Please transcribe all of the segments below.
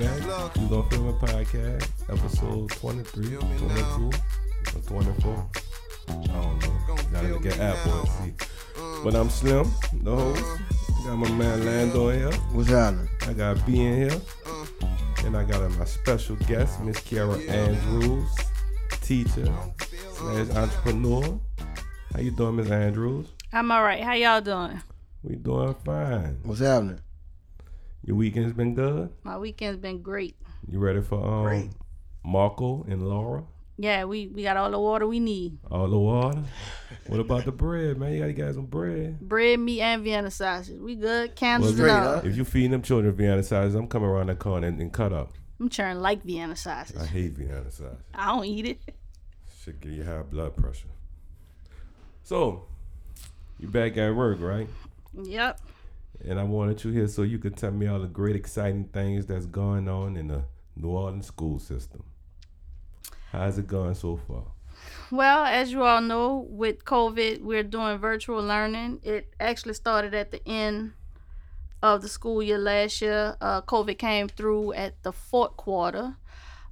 back. We gonna film a podcast, episode 23, 22, or 24. I don't know. Gotta look at Apple and see. But I'm Slim, the host. I got my man Lando here. What's happening? I got B in here. And I got my special guest, Miss Kiara Andrews, teacher slash entrepreneur. How you doing, Miss Andrews? I'm all right. How y'all doing? We doing fine. What's happening? Your weekend's been good? My weekend's been great. You ready for um Great. Marco and Laura? Yeah, we, we got all the water we need. All the water. what about the bread, man? You gotta get some bread. Bread, meat, and Vienna sausage. We good. Candles Well, and straight all. up. If you feeding them children Vienna sausage, I'm coming around that corner and, and cut up. I'm trying like Vienna sausage. I hate Vienna sausage. I don't eat it. Should give you high blood pressure. So, you back at work, right? Yep. And I wanted you here so you could tell me all the great, exciting things that's going on in the New Orleans school system. How's it going so far? Well, as you all know, with COVID, we're doing virtual learning. It actually started at the end of the school year last year. Uh, COVID came through at the fourth quarter.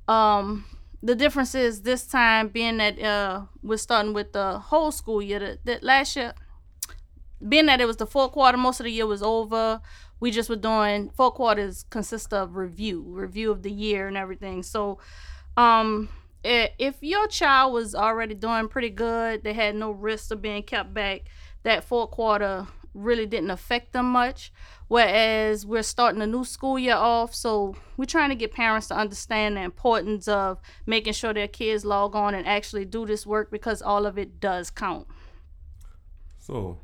Um, the difference is this time being that uh, we're starting with the whole school year. That, that last year, being that it was the fourth quarter, most of the year was over. We just were doing four quarters consist of review, review of the year and everything. So, um, if your child was already doing pretty good, they had no risk of being kept back. That fourth quarter really didn't affect them much. Whereas we're starting a new school year off, so we're trying to get parents to understand the importance of making sure their kids log on and actually do this work because all of it does count. So,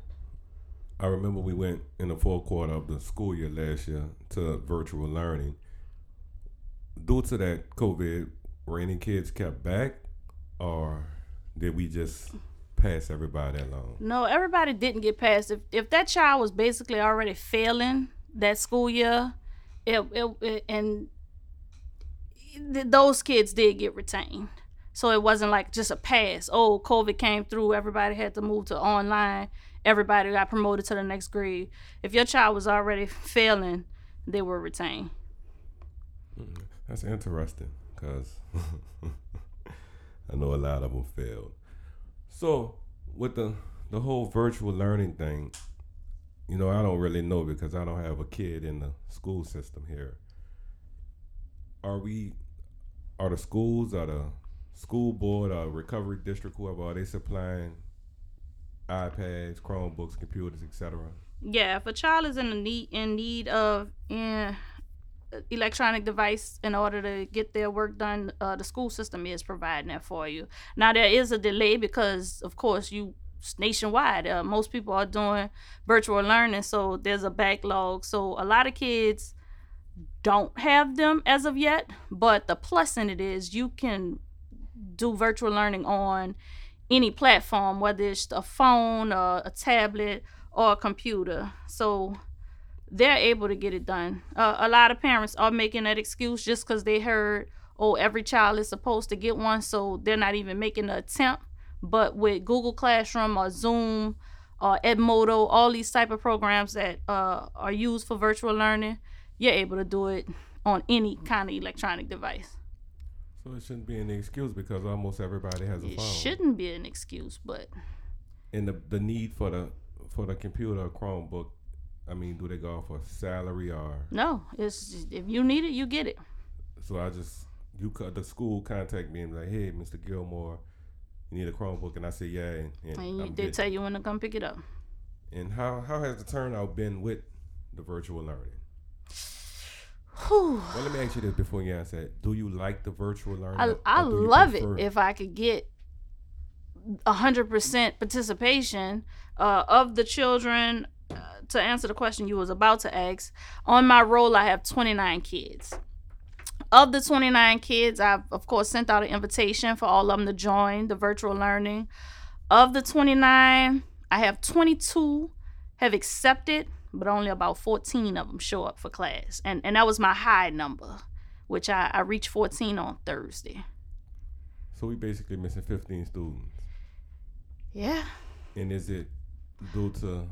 I remember we went in the fourth quarter of the school year last year to virtual learning. Due to that COVID, were any kids kept back, or did we just pass everybody along? No, everybody didn't get passed. If if that child was basically already failing that school year, it, it, it and th- those kids did get retained. So it wasn't like just a pass. Oh, COVID came through. Everybody had to move to online. Everybody got promoted to the next grade. If your child was already failing, they were retained. Mm, that's interesting because I know a lot of them failed. So with the the whole virtual learning thing, you know, I don't really know because I don't have a kid in the school system here. Are we, are the schools, are the school board, or recovery district, whoever, are they supplying iPads, Chromebooks, computers, etc.? Yeah, if a child is in need in need of in electronic device in order to get their work done, uh, the school system is providing that for you. Now there is a delay because, of course, you nationwide. Uh, most people are doing virtual learning, so there's a backlog. So a lot of kids don't have them as of yet. But the plus in it is you can do virtual learning on any platform, whether it's a phone, or a tablet, or a computer. So they're able to get it done. Uh, a lot of parents are making that excuse just because they heard, oh, every child is supposed to get one, so they're not even making the attempt. But with Google Classroom or Zoom or Edmodo, all these type of programs that uh, are used for virtual learning, you're able to do it on any kind of electronic device. So it shouldn't be an excuse because almost everybody has a It phone. It shouldn't be an excuse, but and the the need for the for the computer or Chromebook, I mean, do they go off for salary or no, it's if you need it, you get it. so? I just you the school contact me and be like, hey, Mr. Gilmore, you need a Chromebook, and I say yeah, and, and, And you, they tell you when to come pick it up. And how how has the turnout been with the virtual learning? Whew. Well, let me ask you this before you answer that. Do you like the virtual learning? I, I love it if I could get a hundred percent participation uh, of the children. Uh, to answer the question you was about to ask, on my roll I have 29 kids. Of the 29 kids, I've of course sent out an invitation for all of them to join the virtual learning. Of the 29, I have 22 have accepted, but only about 14 of them show up for class, and and that was my high number, which I, I reached 14 on Thursday. So we basically missing 15 students. Yeah. And is it due to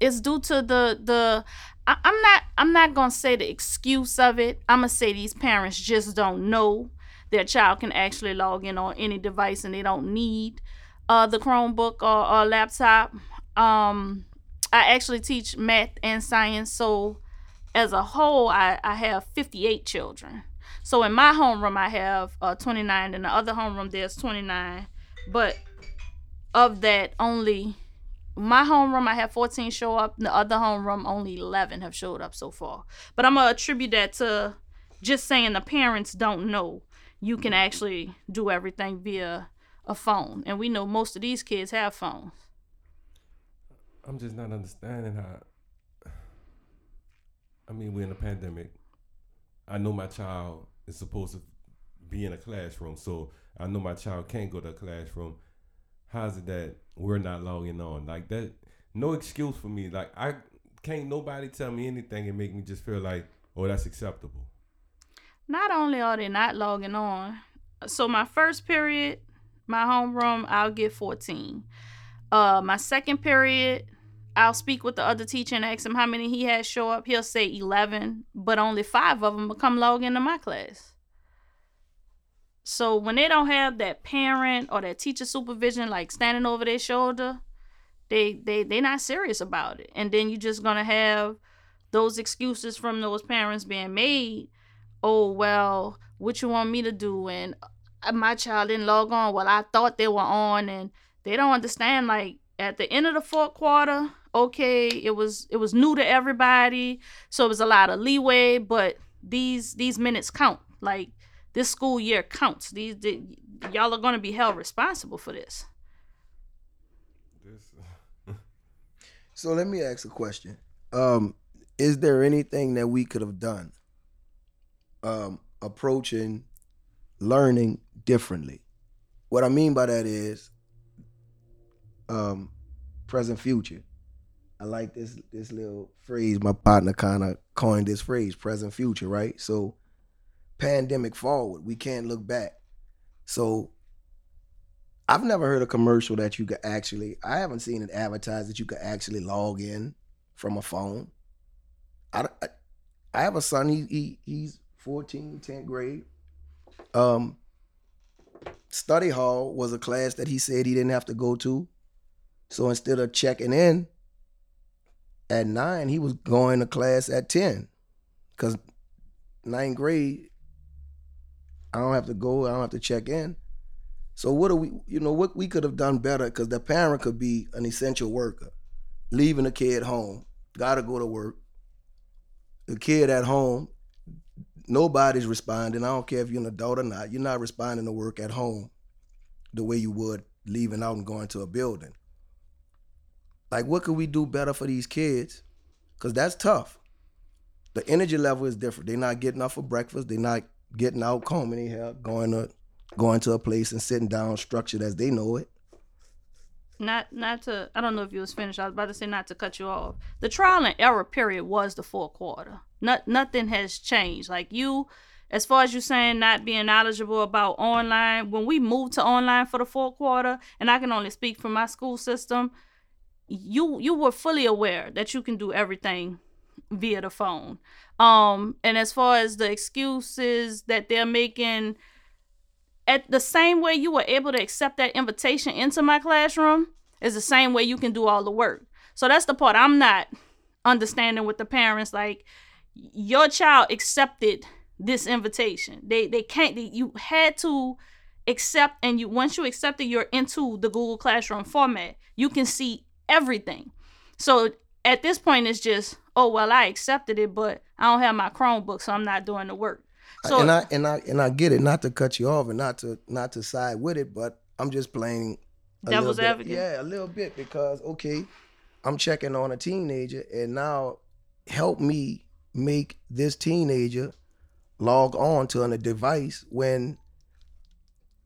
it's due to the the I, I'm not I'm not gonna say the excuse of it. I'm gonna say these parents just don't know their child can actually log in on any device and they don't need uh, the Chromebook or, or laptop. Um, I actually teach math and science, so as a whole, I, I have 58 children. So in my homeroom, I have uh, 29. In the other homeroom, there's 29. But of that, only my homeroom, I have 14 show up. The other homeroom, only 11 have showed up so far. But I'm going to attribute that to just saying the parents don't know you can actually do everything via a phone. And we know most of these kids have phones. I'm just not understanding how. I mean, we're in a pandemic. I know my child is supposed to be in a classroom, so I know my child can't go to a classroom. How's it that we're not logging on? Like that, no excuse for me. Like I can't nobody tell me anything and make me just feel like, oh, that's acceptable. Not only are they not logging on, so my first period, my homeroom, I'll get 14. Uh, my second period, I'll speak with the other teacher and ask him how many he has show up. He'll say 11, but only five of them will come log into my class. So when they don't have that parent or that teacher supervision like standing over their shoulder, they they they're not serious about it. And then you're just gonna have those excuses from those parents being made. Oh well, what you want me to do? And uh, my child didn't log on. Well, I thought they were on, and they don't understand. Like at the end of the fourth quarter, okay, it was it was new to everybody, so it was a lot of leeway. But these these minutes count. Like this school year counts. These, the, y'all are going to be held responsible for this. so let me ask a question. Um, is there anything that we could have done um, approaching learning differently? What I mean by that is um, present future. I like this this little phrase. My partner kind of coined this phrase, present future, right? So pandemic forward. We can't look back. So I've never heard a commercial that you could actually, I haven't seen it advertised that you could actually log in from a phone. I, I, I have a son, he, he he's 14, 10th grade. Um, study hall was a class that he said he didn't have to go to. So instead of checking in at nine, he was going to class at 10. Because ninth grade, I don't have to go. I don't have to check in. So what do we, you know, what we could have done better? Because the parent could be an essential worker, leaving the kid home, got to go to work. The kid at home, nobody's responding. I don't care if you're an adult or not. You're not responding to work at home the way you would leaving out and going to a building. Like, what could we do better for these kids? Because that's tough. The energy level is different. They're not getting up for breakfast. They're not getting out, combing their hair, going to going to a place and sitting down structured as they know it. Not not to I don't know if you was finished. I was about to say not to cut you off. The trial and error period was the fourth quarter. Not nothing has changed. Like you as far as you saying not being knowledgeable about online, when we moved to online for the fourth quarter, and I can only speak for my school system, you you were fully aware that you can do everything via the phone. Um, and as far as the excuses that they're making, at the same way you were able to accept that invitation into my classroom is the same way you can do all the work. So that's the part I'm not understanding with the parents. Like your child accepted this invitation. They they can't. They, you had to accept, and you once you accepted, you're into the Google Classroom format. You can see everything. So at this point, it's just oh well, I accepted it, but I don't have my Chromebook, so I'm not doing the work. So and I and I and I get it, not to cut you off and not to not to side with it, but I'm just playing devil's advocate. Yeah, a little bit because okay, I'm checking on a teenager, and now help me make this teenager log on to a device when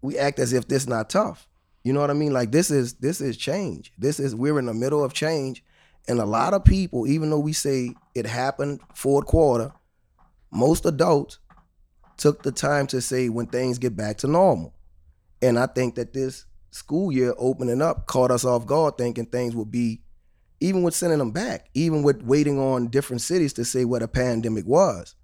we act as if this not tough. You know what I mean? Like this is this is change. This is we're in the middle of change, and a lot of people, even though we say it happened fourth quarter, most adults took the time to say when things get back to normal. And I think that this school year opening up caught us off guard thinking things would be even with sending them back, even with waiting on different cities to say what a pandemic was,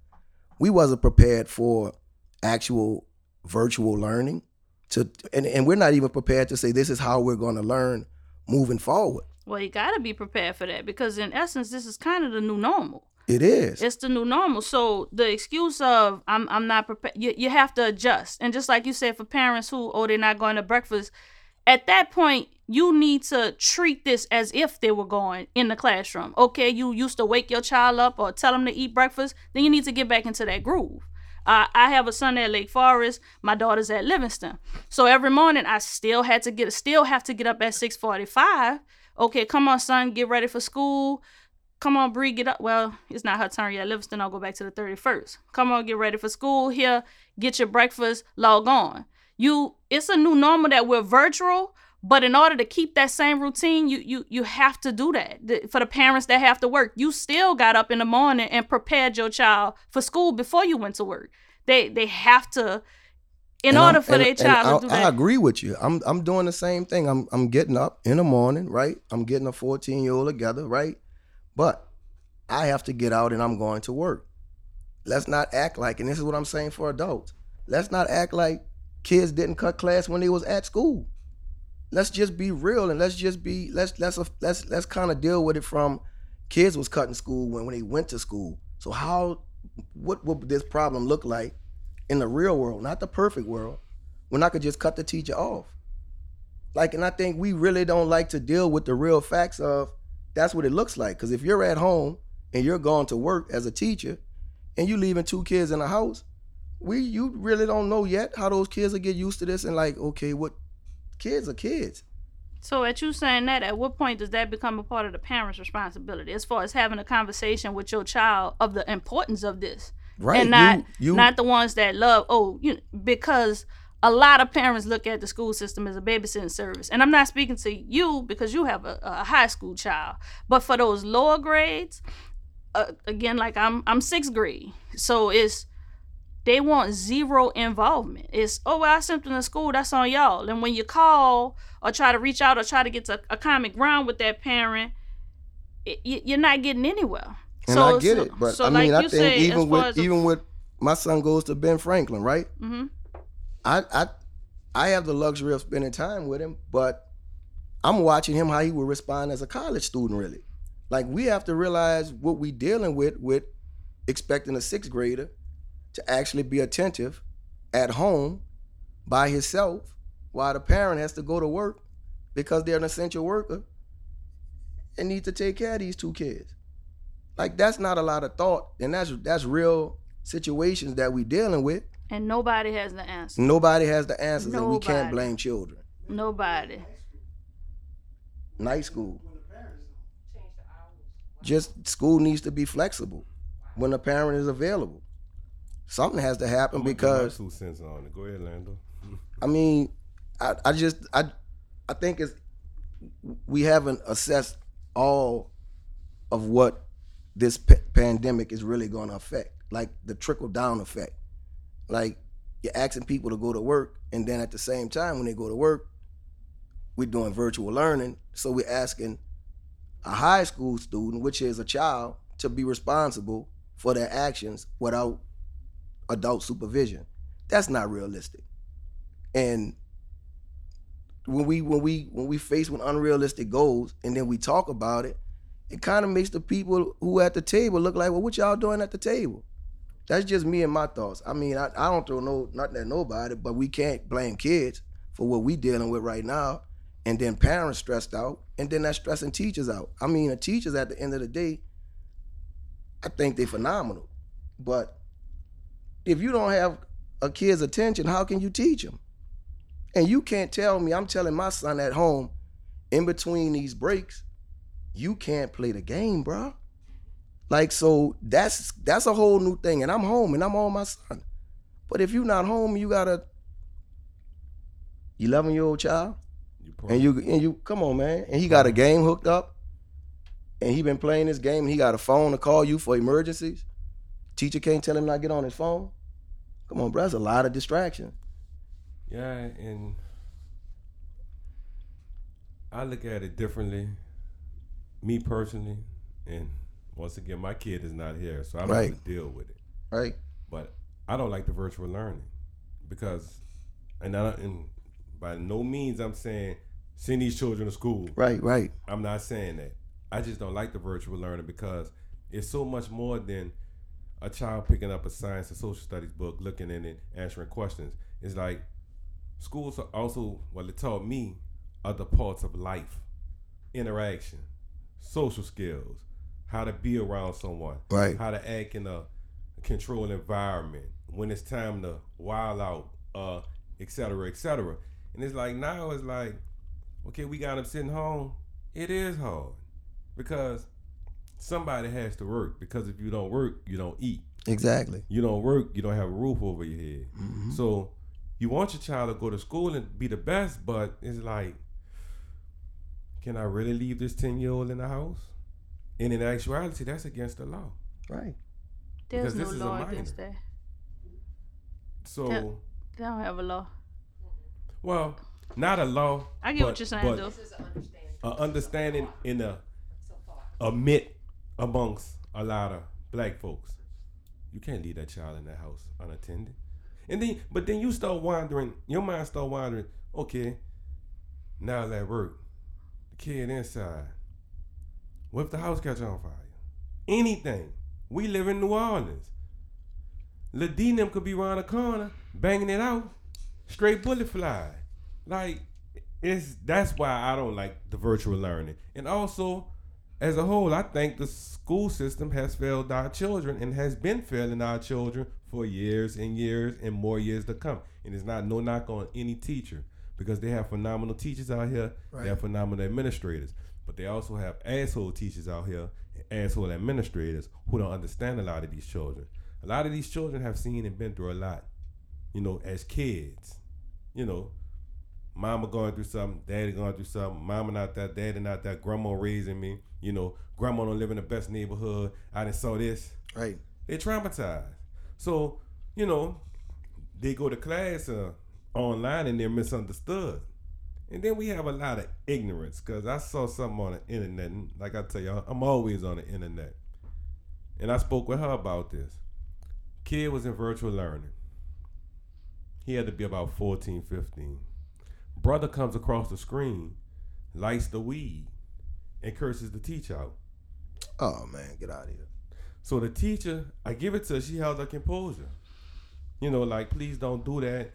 we wasn't prepared for actual virtual learning. To and, and we're not even prepared to say this is how we're going to learn moving forward. Well, you got to be prepared for that because, in essence, this is kind of the new normal. It is. It's the new normal. So the excuse of I'm I'm not prepared, you, you have to adjust. And just like you said, for parents who oh they're not going to breakfast, at that point you need to treat this as if they were going in the classroom. Okay, you used to wake your child up or tell them to eat breakfast, then you need to get back into that groove. Uh, I have a son at Lake Forest. My daughter's at Livingston. So every morning I still had to get still have to get up at six forty five. Okay, come on, son, get ready for school. Come on, Bree, get up. Well, it's not her turn yet. Livingston, I'll go back to the 31st. Come on, get ready for school here. Get your breakfast, log on. You it's a new normal that we're virtual, but in order to keep that same routine, you you you have to do that. For the parents that have to work, you still got up in the morning and prepared your child for school before you went to work. They they have to in And order I'm- for and- their child to do that. I agree with you. I'm I'm doing the same thing. I'm I'm getting up in the morning, right? I'm getting a 14 year old together, right? But I have to get out and I'm going to work. Let's not act like, and this is what I'm saying for adults. Let's not act like kids didn't cut class when they was at school. Let's just be real and let's just be let's let's let's let's kind of deal with it from kids was cutting school when, when they went to school. So how what would this problem look like in the real world, not the perfect world, when I could just cut the teacher off? Like, and I think we really don't like to deal with the real facts of that's what it looks like. Because if you're at home and you're going to work as a teacher and you leaving two kids in the house, we you really don't know yet how those kids will get used to this and like, okay, what kids are kids. So, at you saying that, at what point does that become a part of the parent's responsibility as far as having a conversation with your child of the importance of this, Right. and not you, you not the ones that love oh you because a lot of parents look at the school system as a babysitting service, and I'm not speaking to you because you have a, a high school child, but for those lower grades, uh, again, like I'm I'm sixth grade, so it's they want zero involvement. It's oh well, I sent them to school. That's on y'all. And when you call or try to reach out or try to get to a common ground with that parent, it, you- you're not getting anywhere. and so, I get so- it, but so I mean, like I think even with even with my son goes to Ben Franklin, right? Mhm. I I I have the luxury of spending time with him, but I'm watching him how he will respond as a college student. Really, like we have to realize what we dealing with with expecting a sixth grader to actually be attentive at home by himself while the parent has to go to work because they're an essential worker and need to take care of these two kids. Like that's not a lot of thought, and that's that's real situations that we're dealing with. and nobody has the answer. Nobody has the answers, and we can't blame children. Nobody. Night school. Just school needs to be flexible when the parent is available. Something has to happen I'm gonna give my because two cents on it. Go ahead, Lando. I mean, I, I just I I think it's we haven't assessed all of what this pa- pandemic is really going to affect, like the trickle down effect. Like you're asking people to go to work, and then at the same time, when they go to work, we're doing virtual learning. So we're asking a high school student, which is a child, to be responsible for their actions without adult supervision. That's not realistic. And when we when we when we face with unrealistic goals and then we talk about it, it kind of makes the people who at the table look like, well, what y'all doing at the table? That's just me and my thoughts. I mean, I, I don't throw no nothing at nobody, but we can't blame kids for what we dealing with right now. And then parents stressed out, and then that's stressing teachers out. I mean, the teachers at the end of the day, I think they're phenomenal. But if you don't have a kid's attention, how can you teach them? And you can't tell me, I'm telling my son at home, in between these breaks, you can't play the game, bro. Like so that's that's a whole new thing. And I'm home and I'm on my son. But if you're not home, you got a 11 year old child, and you and you come on, man, and he got a game hooked up, and he been playing this game, and he got a phone to call you for emergencies. Teacher can't tell him not to get on his phone. Come on, bro, that's a lot of distraction. Yeah, and I look at it differently. me personally, and once again, my kid is not here, so I don't Right. have to deal with it. Right. But I don't like the virtual learning because, and I, and by no means I'm saying send these children to school. Right. Right. I'm not saying that. I just don't like the virtual learning because it's so much more than a child picking up a science or social studies book, looking in it, answering questions. It's like schools are also well, it taught me other parts of life, interaction, social skills, how to be around someone, Right. how to act in a controlled environment, when it's time to wild out, uh, et cetera, et cetera. And it's like now it's like, okay, we got them sitting home. It is hard because somebody has to work. Because if you don't work, you don't eat. Exactly. You don't work, you don't have a roof over your head. Mhm. So you want your child to go to school and be the best, but it's like, can I really leave this 10 year old in the house? And in actuality, that's against the law. Right. There's Because no this is a law minor. against that. So, Yeah. They don't have a law. well, not a law. I get but, what you're saying, but though. This is an understanding a understanding in a, so far. a myth amongst a lot of black folks. You can't leave that child in that house unattended. And then, but then you start wondering, your mind start wondering, okay, now at work, the kid inside. What if the house catch on fire? Anything. We live in New Orleans. Ladine them could be around the corner, banging it out, straight bullet fly. Like, it's that's why I don't like the virtual learning. And also, as a whole, I think the school system has failed our children and has been failing our children for years and years and more years to come. And it's not no knock on any teacher because they have phenomenal teachers out here. They have phenomenal administrators. But they also have asshole teachers out here and asshole administrators who don't understand a lot of these children. A lot of these children have seen and been through a lot, you know, as kids. You know, mama going through something, daddy going through something, mama not that, daddy not that, grandma raising me, you know, grandma don't live in the best neighborhood. I done saw this. Right. They traumatized. So, you know, they go to class uh, online and they're misunderstood. And then we have a lot of ignorance because I saw something on the internet. And like I tell y'all, I'm always on the internet. And I spoke with her about this. Kid was in virtual learning. He had to be about 14, 15. Brother comes across the screen, lights the weed, and curses the teacher out. Oh man, get out of here. So the teacher, I give it to her, she held her composure. You know, like, please don't do that.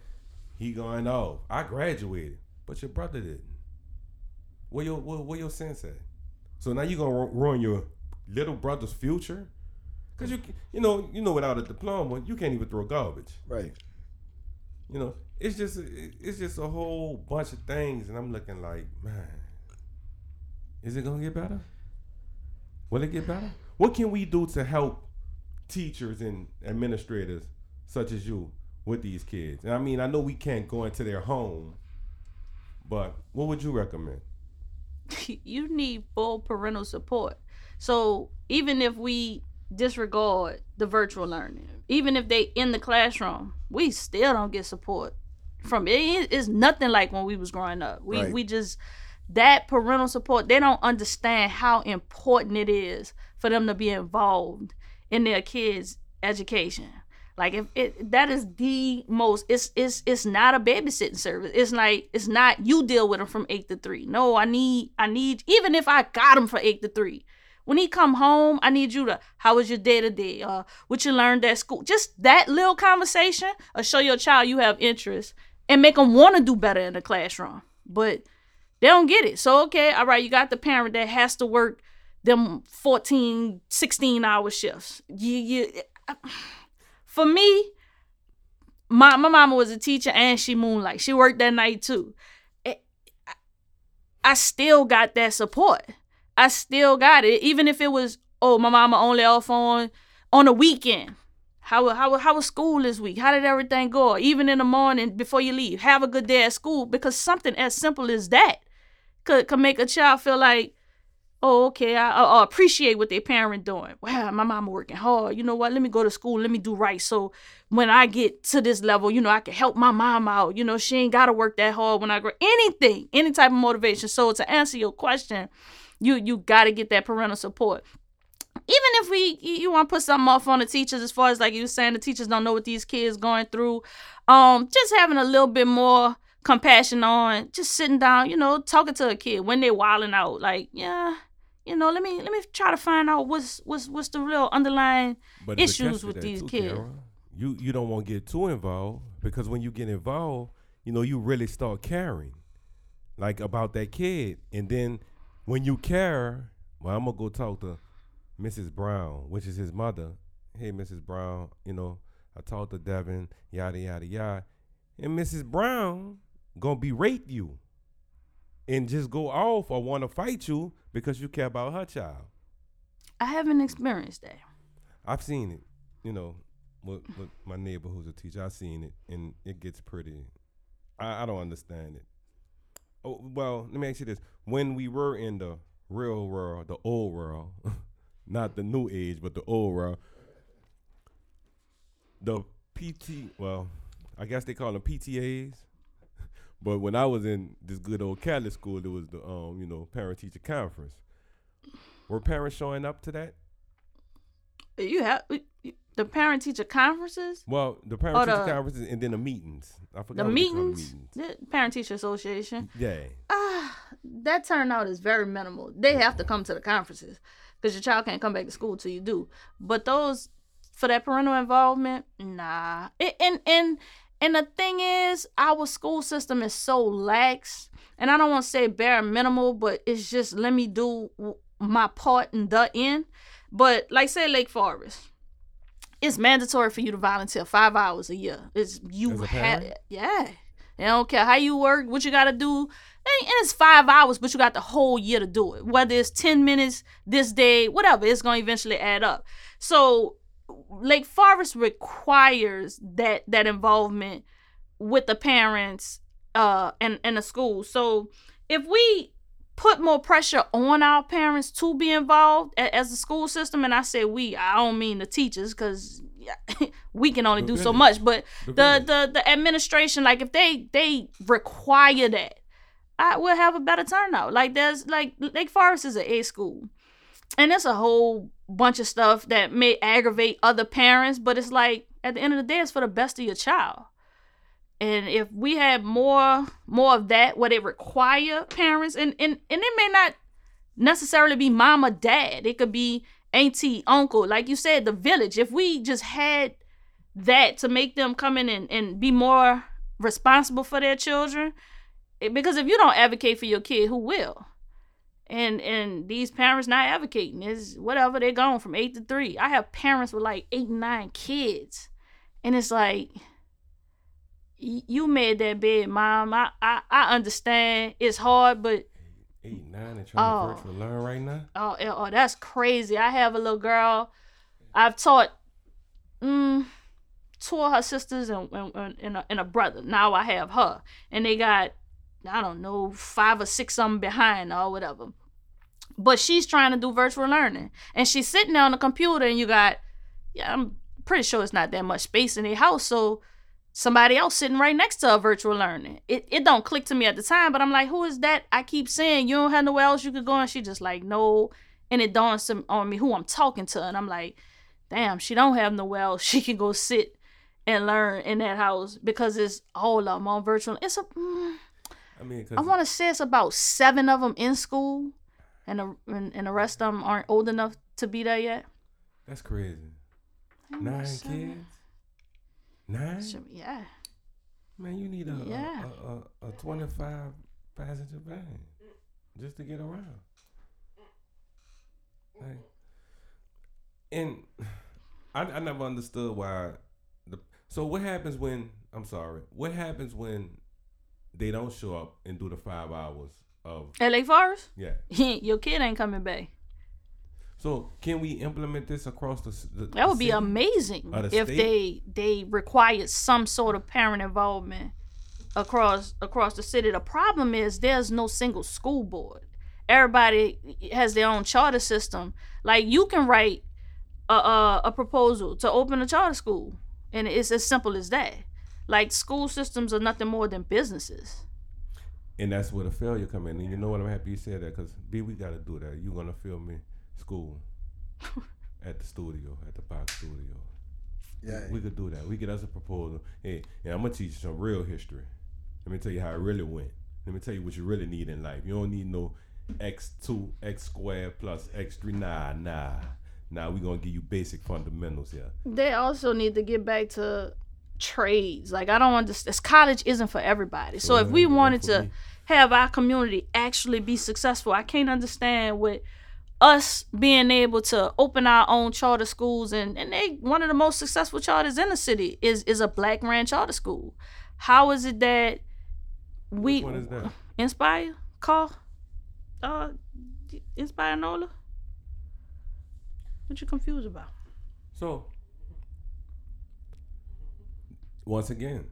He going, oh, I graduated, but your brother didn't. Where your where, where your sense at? So now you gonna ruin your little brother's future? Cause you you know you know without a diploma you can't even throw garbage. Right. You know it's just it's just a whole bunch of things, and I'm looking like, man, is it gonna get better? Will it get better? What can we do to help teachers and administrators such as you with these kids? And I mean, I know we can't go into their home, but what would you recommend? you need full parental support. So even if we disregard the virtual learning, even if they in the classroom, we still don't get support from it. It's nothing like when we was growing up. We Right. we just that parental support. They don't understand how important it is for them to be involved in their kids' education. Like if it that is the most it's it's it's not a babysitting service. It's like it's not you deal with them from eight to three. No, I need I need even if I got them for eight to three. When he come home, I need you to how was your day to day? Uh, what you learned at school? Just that little conversation or show your child you have interest and make them want to do better in the classroom. But they don't get it. So okay, all right, you got the parent that has to work them 14, 16 hour shifts. You, you, for me, my my mama was a teacher and she moonlight. She worked that night too. I- I still got that support. I still got it, even if it was oh my mama only off on on a weekend. How how how was school this week? How did everything go? Even in the morning before you leave, have a good day at school because something as simple as that could could make a child feel like oh, okay, I, I, I appreciate what their parent doing. Wow, my mama working hard. You know what? Let me go to school. Let me do right. So when I get to this level, you know, I can help my mom out. You know, she ain't got to work that hard when I grow. Anything, any type of motivation. So to answer your question, you you got to get that parental support. Even if we you want to put something off on the teachers as far as like you saying the teachers don't know what these kids going through um just having a little bit more compassion on just sitting down you know talking to a kid when they're wilding out like yeah you know let me let me try to find out what's what's what's the real underlying But issues with these too, kids. You you don't want to get too involved because when you get involved, you know you really start caring, like about that kid, and then when you care, well, I'm gonna go talk to Mrs. Brown, which is his mother. Hey, Mrs. Brown, you know I talked to Devin, yada yada yada, and Mrs. Brown gonna berate you, and just go off or want to fight you because you care about her child. i haven't experienced that I've seen it, you know, with, with my neighbor who's a teacher. I've seen it, and it gets pretty. I, I don't understand it. Oh well, let me ask you this: When we were in the real world, the old world, not the new age, but the old world, the PT, well, I guess they call them PTAs. But when I was in this good old Catholic school, there was the um, you know, parent teacher conference. Were parents showing up to that? you have the parent teacher conferences? Well, the parent teacher the- conferences and then the meetings. I forgot the meetings? the parent teacher association? Yeah. ah that turnout is very minimal. They have to come to the conferences because your child can't come back to school till you do. But those for that parental involvement nah. It, and and and the thing is our school system is so lax and i don't want to say bare minimal but it's just let me do my part in the end. But like say lake forest it's mandatory for you to volunteer five hours a year it's you have yeah they don't care how you work what you got to do and and it's five hours, but you got the whole year to do it. Whether it's 10 minutes this day, whatever, it's going to eventually add up. So, Lake Forest requires that that involvement with the parents uh, and, and the school. So, if we put more pressure on our parents to be involved a- as the school system, and I say we, I don't mean the teachers because we can only The do so much, but The the the the administration like if they they require that i will have a better turnout. Like there's like lake forest is an a school and it's a whole bunch of stuff that may aggravate other parents but it's like at the end of the day it's for the best of your child and if we had more more of that where it require parents? And and, and it may not necessarily be mom or dad. It could be auntie uncle. Like you said the village. If we just had that to make them come in and, and be more responsible for their children It- because if you don't advocate for your kid who will? And and these parents not advocating is whatever they're going from eight to three. I have parents with like eight nine kids. And it's like you made that bed mom i i, I understand it's hard but Eight, nine, and trying Oh. to virtual learn right now. Oh, eh, oh, that's crazy. I have a little girl. I've taught mm, two of her sisters and, and, and, a, and a brother. Now I have her. And they got, I don't know, five or six of them behind or whatever. But she's trying to do virtual learning. And she's sitting there on the computer and you got, yeah, I'm pretty sure it's not that much space in their house. So somebody else sitting right next to a virtual learning. It it don't click to me at the time, but I'm like, who is that? I keep saying you don't have nowhere else you could go, and she just like no, and it dawns on me who I'm talking to, and I'm like, damn, she don't have nowhere else she can go sit and learn in that house because it's all of them on virtual. It's a mm, I mean, I want to say it's about seven of them in school, and the and, and the rest of them aren't old enough to be there yet. that's crazy. Nine Seven. kids. Nine. So, yeah. Man, you need a a- Yeah. a, a, a twenty-five passenger van just to get around. Like, and I, I never understood why. The so what happens when I'm sorry? What happens when they don't show up and do the five hours of LA Forest, yeah? your kid ain't coming back. So can we implement this across the? the That would be city? amazing the if they they required some sort of parent involvement across across the city. The problem is there's no single school board. Everybody has their own charter system. Like you can write a a, a proposal to open a charter school, and it's as simple as that. Like school systems are nothing more than businesses. and that's where the failure come in. And you know what? I'm happy you said that because B, we got to do that. You're gonna film me school at the studio at the box studio. Yeah. We could do that. We get us a proposal. Hey, yeah, I'm gonna teach you some real history. Let me tell you how it really went. Let me tell you what you really need in life. You don't need no x two x squared plus x three. Nah, nah. Nah, we gonna give you basic fundamentals here. They also need to get back to trades. Like I don't understand. This college isn't for everybody. So if we wanted to me. have our community actually be successful, I can't understand with us being able to open our own charter schools and and they one of the most successful charters in the city is is a black ran charter school. How is it that we Which that? inspire call uh InspireNOLA? What you confused about? So, once again,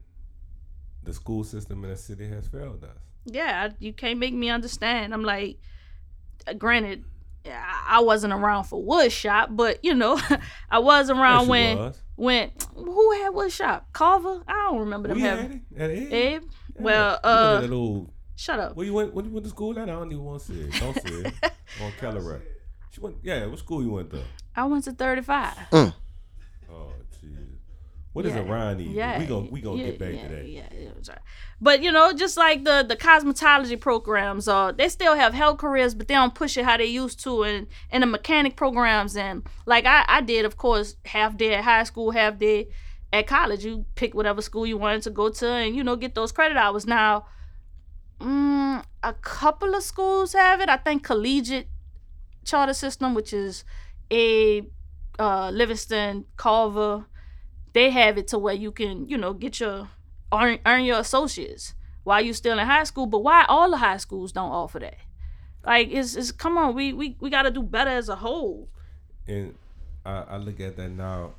the school system in the city has failed us. yeah, I- you can't make me understand. I'm like, granted, I I wasn't around for woodshop, but you know, I was around Yes, when was. when who had woodshop? Carver? I don't remember them We had having. it at Abe. Abe? Yeah. Well, uh, that old shut up. Where you went? When you went to school at? I don't even want to say it. Don't say it. On Keller. She went. Yeah, what school you went to? I went to 35. Oh, jeez. What is Yeah. a Ryan even? Yeah, we gonna we gonna yeah, get back yeah, to that. Yeah, yeah. But you know, just like the the cosmetology programs, uh, they still have health careers, but they don't push it how they used to, and and the mechanic programs, and like I I did, of course, half day at high school, half day at college. You pick whatever school you wanted to go to, and you know get those credit hours. Now, mm, a couple of schools have it. I think collegiate charter system, which is a uh, Livingston, Carver, they have it to where you can, you know, get your earn, earn your associates while you're still in high school. But why all the high schools don't offer that? Like, it's, it's come on, we we we got to do better as a whole. And I, I look at that now,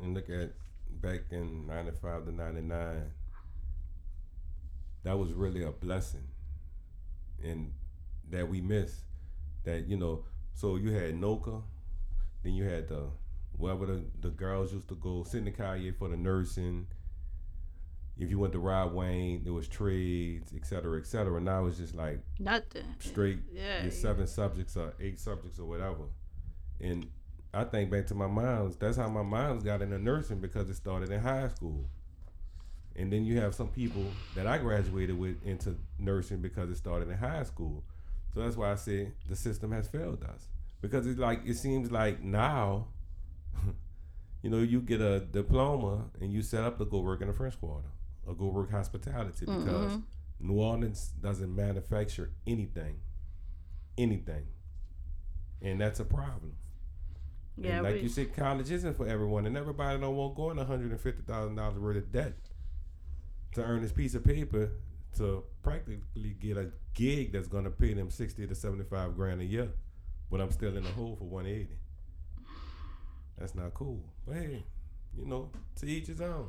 and look at back in '95 to '99. That was really a blessing, and that we missed. That you know, so you had NOCCA, then you had the wherever the, the girls used to go, Sidney Collier for the nursing. If you went to Rabouin, there was trades, et cetera, et cetera. Now it's just like Nothing. straight Yeah, your yeah. seven subjects or eight subjects or whatever. And I think back to my moms, that's how my moms got into nursing because it started in high school. And then you have some people that I graduated with into nursing because it started in high school. So that's why I say the system has failed us. Because it's like it seems like now, you know, you get a diploma and you set up to go work in the French Quarter or go work hospitality because Mhm. New Orleans doesn't manufacture anything, anything, and that's a problem. Yeah, and like we- you said, college isn't for everyone, and everybody don't want going one hundred and fifty thousand dollars worth of debt to earn this piece of paper to practically get a gig that's going to pay them sixty to seventy five grand a year, but I'm still in the hole for one eighty. That's not cool. But hey, you know, to each his own.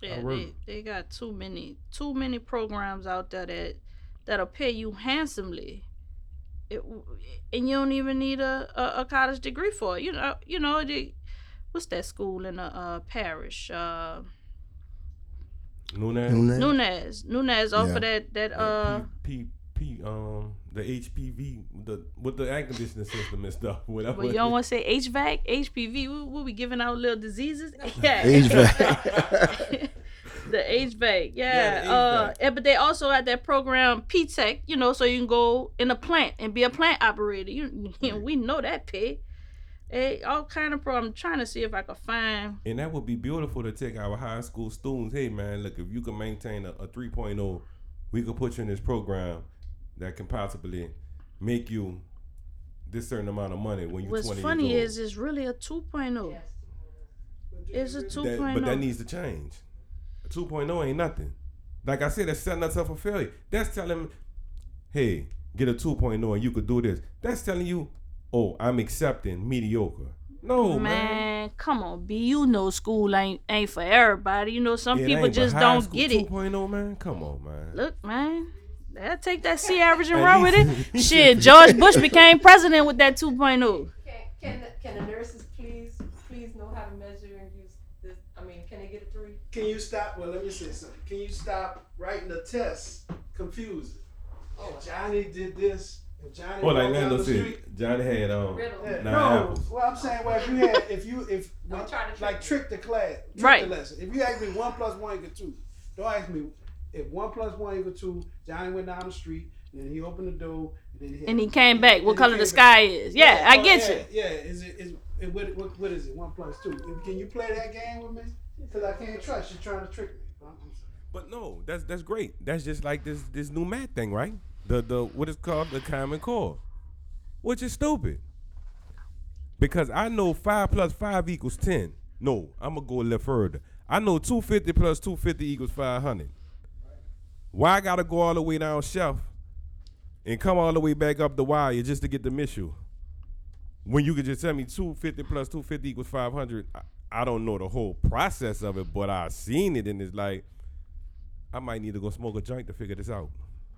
Yeah, they, they got too many too many programs out there that that'll pay you handsomely. It, and you don't even need a, a, a college degree for it. You know, you know, the, what's that school in the uh, parish? Uh, Nunez, Nunez? Nunez. Nunez offer Yeah. that that that uh P, P, P, um, the HPV, the with the air conditioning system and stuff, whatever. Well, you don't want to say HVAC, HPV. We, we be giving out little diseases. Yeah. HVAC. the HVAC, yeah. Yeah, the uh, HVAC. and- but they also had that program P Tech, you know, so you can go in a plant and be a plant operator. You, you know, we know that pay. Hey, all kind of pro. I'm trying to see if I can find. And that would be beautiful to take our high school students. Hey, man, look, if you can maintain a, a 3.0, we could put you in this program that can possibly make you this certain amount of money when you're What's 20 funny years is it's really a 2.0. It's a 2.0. That- but that needs to change. A 2.0 ain't nothing. Like I said, that's setting us up for failure. That's telling, hey, get a 2.0 and you could do this. That's telling you, oh, I'm accepting mediocre. No, man. Man, come on, B. You know school ain't ain't for everybody. You know some It people just don't school get it. 2.0, man. Come on, man. Look, man. They'll take that C average and run with it. Shit, George Bush became president with that oh. 2.0. Can, can, the, can the nurses please, please know how to measure and use this? I mean, can they get a three? Can you stop? Well, let me say something. Can you stop writing the test confusing. Oh, Johnny did this, Johnny Well, like walked Lando the said, Johnny had um Riddle. yeah, no, apples. well, I'm saying, well, if you had, if you, if, Don't to trick like trick the class, trick Right. the lesson. If you ask me one plus one equal two, don't ask me if one plus one equal two. Johnny went down the street, and then he opened the door, and then he, And he came back. What color the came sky is? Yeah, I oh, get yeah, you. Yeah, is it is it, what, what what is it? One plus two. Can you play that game with me? Because I can't trust you trying to trick me. I'm- I'm sorry. But no, that's that's great. That's just like this this new math thing, right? The the what is called the common core, which is stupid. Because I know five plus five equals ten. No, I'm gonna go a little further. I know two fifty plus two fifty equals five hundred. Why I gotta go all the way down shelf and come all the way back up the wire just to get the missile? When you could just tell me two fifty plus two fifty equals five hundred. I, I don't know the whole process of it, but I've seen it and it's like I might need to go smoke a joint to figure this out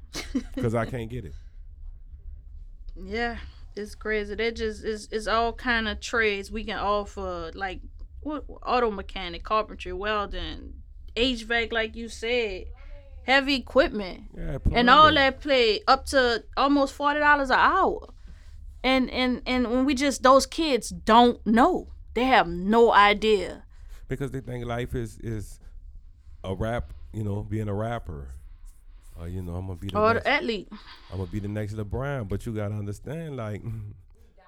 because I can't get it. Yeah, it's crazy. They just it's it's all kind of trades we can offer, like what auto mechanic, carpentry, welding, HVAC, like you said, heavy equipment, Yeah, and all that play up to almost forty dollars an hour. And and and when we just those kids don't know, they have no idea. because they think life is is a rap. You know, being a rapper. Uh, you know, I'm gonna be the Or next, the athlete. I'm gonna be the next LeBron, but you gotta understand, like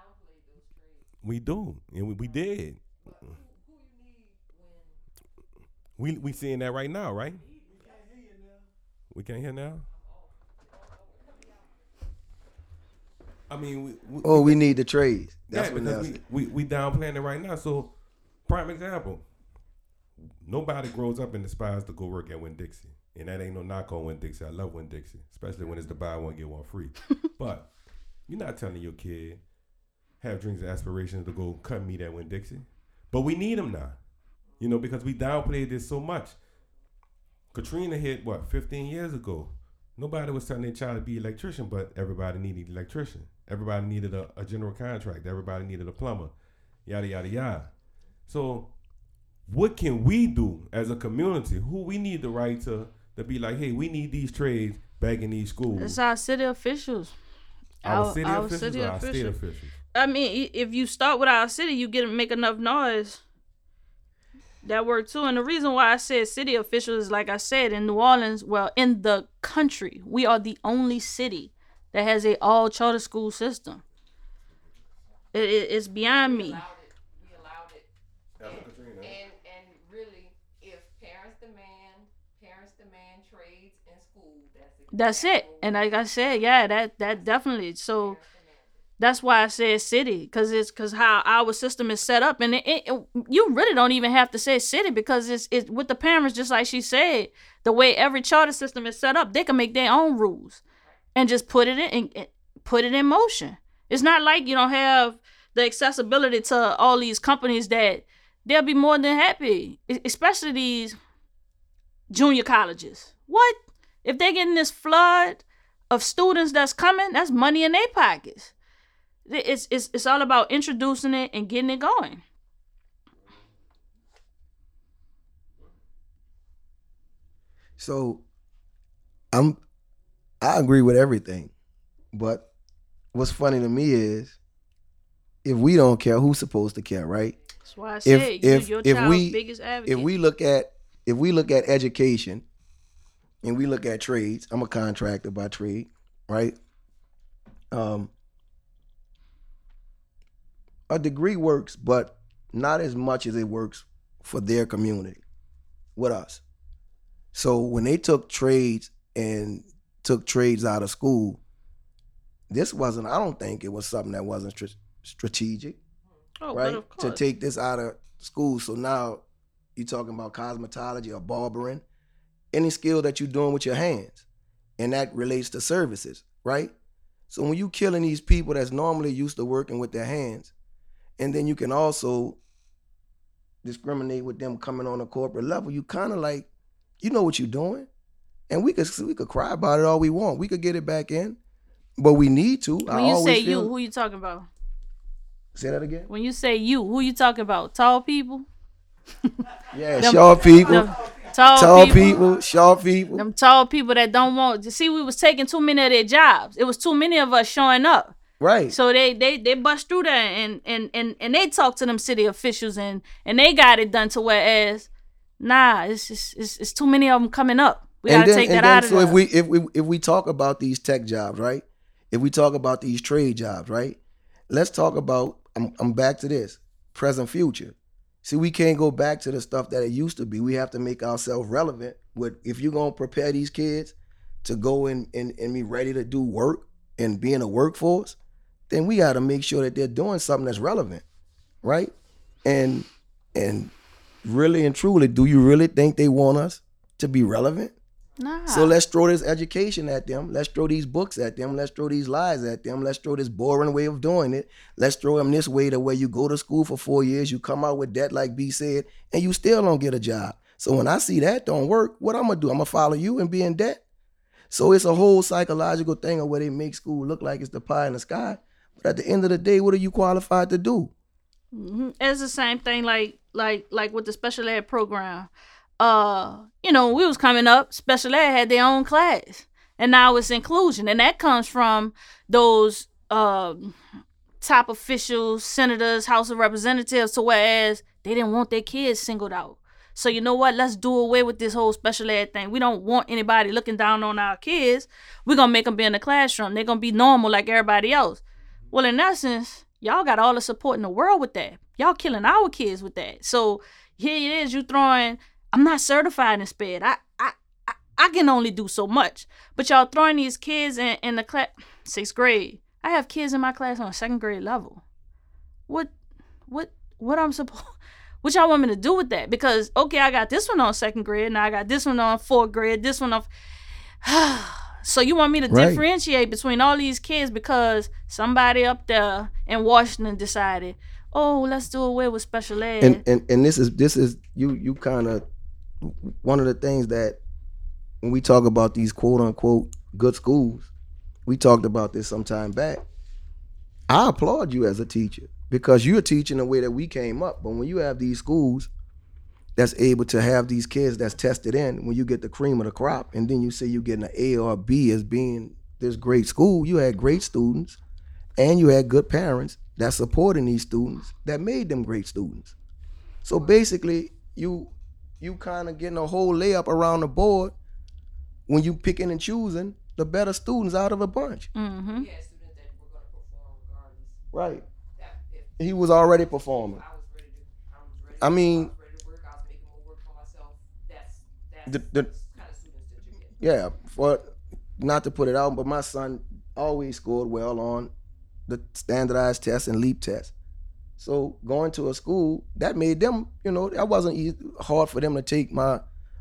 we do, and we, we did. We we seeing that right now, right? We can't hear now. I mean, we, we, Oh, we need the trades. That's yeah, what because we, we we downplaying it right now. So, prime example, nobody grows up and aspires to go work at Winn Dixie, and that ain't no knock on Winn Dixie. I love Winn Dixie, especially when it's the buy one get one free. but you're not telling your kid have dreams and aspirations to go cut meat at Winn Dixie, but we need them now, you know, because we downplayed this so much. Katrina hit what 15 years ago. Nobody was telling their child to be electrician, but everybody needed electrician. Everybody needed a, a general contract. Everybody needed a plumber. Yada yada yada. So, what can we do as a community? Who we need the right to to be like, hey, we need these trades back in these schools. It's our city officials. our, our- city our officials city or our state officials. officials. I mean, if you start with our city, you get to make enough noise. That work too. And the reason why I said city officials is like I said in New Orleans, well, in the country, we are the only city that has a all charter school system. It, it, it's beyond me. We allowed it. And, and and really, if parents demand, parents demand trades in school, that's That's it. And like I said, yeah, that that definitely. So that's why I said city, because it's because how our system is set up, and it, it, it- you really don't even have to say city because it's it's with the parents, just like she said, the way every charter system is set up, they can make their own rules, and just put it in and put it in motion. It's not like you don't have the accessibility to all these companies that they'll be more than happy, especially these junior colleges. What if they're getting this flood of students that's coming? That's money in their pockets. It's it's it's all about introducing it and getting it going. So I'm I agree with everything. But what's funny to me is if we don't care, who's supposed to care, right? That's why I If- said you, if- your if child's we- biggest advocate. If we look at if we look at education and we look at trades, I'm a contractor by trade, right? Um a degree works, but not as much as it works for their community with us. So when they took trades and took trades out of school, this wasn't. I don't think it was something that wasn't stra- strategic, oh, right? To take this out of school. So now you're talking about cosmetology or barbering, any skill that you're doing with your hands, and that relates to services, right? So when you killing these people that's normally used to working with their hands, and then you can also discriminate with them coming on a corporate level, you kind of like, you know what you're doing, and we could we could cry about it all we want. We could get it back in, but we need to. I when you always say you, who you talking about? say that again. When you say you, who you talking about? Tall people? Yeah, Them- short people. them Tall, Tall people. people, short people. Them tall people that don't want to see we was taking too many of their jobs. It was too many of us showing up. Right. So they they they bust through there and and and and they talk to them city officials and and they got it done to whereas nah, it's just it's, it's too many of them coming up. We gotta take that out of so if we if we if we talk about these tech jobs, right? If we talk about these trade jobs, right? Let's talk about I'm I'm back to this. Present future. See, we can't go back to the stuff that it used to be. We have to make ourselves relevant. With if you're gonna prepare these kids to go and and, and be ready to do work and be in a workforce, then we gotta make sure that they're doing something that's relevant. Right? And and really and truly, do you really think they want us to be relevant? nah. So let's throw this education at them. Let's throw these books at them. Let's throw these lies at them. Let's throw this boring way of doing it. Let's throw them this way to where you go to school for four years, you come out with debt, like B said, and you still don't get a job. So when I see that don't work, what I'm gonna do? I'm gonna follow you and be in debt. So it's a whole psychological thing of where they make school look like it's the pie in the sky. But at the end of the day, what are you qualified to do? Mhm. It's the same thing like like like with the special ed program. Uh, you know, we was coming up, special ed had their own class. And now it's inclusion. And that comes from those um top officials, senators, House of Representatives, to whereas they didn't want their kids singled out. So you know what? Let's do away with this whole special ed thing. We don't want anybody looking down on our kids. We're gonna make them be in the classroom. They're gonna be normal like everybody else. Well, in essence, y'all got all the support in the world with that. Y'all killing our kids with that. So here it is, you throwing. I'm not certified in SPED. I I I, I can only do so much. But y'all throwing these kids in, in the class sixth grade. I have kids in my class on second grade level. What what what I'm supposed what y'all want me to do with that? Because okay, I got this one on second grade, now I got this one on fourth grade, this one on So you want me to Right. differentiate between all these kids because somebody up there in Washington decided, oh, let's do away with special ed. and and and this is this is you you kind of one of the things that when we talk about these quote unquote good schools, we talked about this some time back. I applaud you as a teacher because you're teaching the way that we came up. But when you have these schools that's able to have these kids that's tested in, when you get the cream of the crop, and then you say you're getting an A or a B as being this great school, you had great students and you had good parents that supporting these students that made them great students. So basically, you you kind of getting a whole layup around the board when you picking and choosing the better students out of a bunch. mm-hmm. We had students that were going to perform. Right. That if He was already performing. I was ready to, I was ready. I to, mean- I was ready to work. I was making more work for myself. That's that's The- the-. Yeah, for not to put it out, but my son always scored well on the standardized test and LEAP test. So going to a school that made them, you know, that wasn't easy, hard for them to take my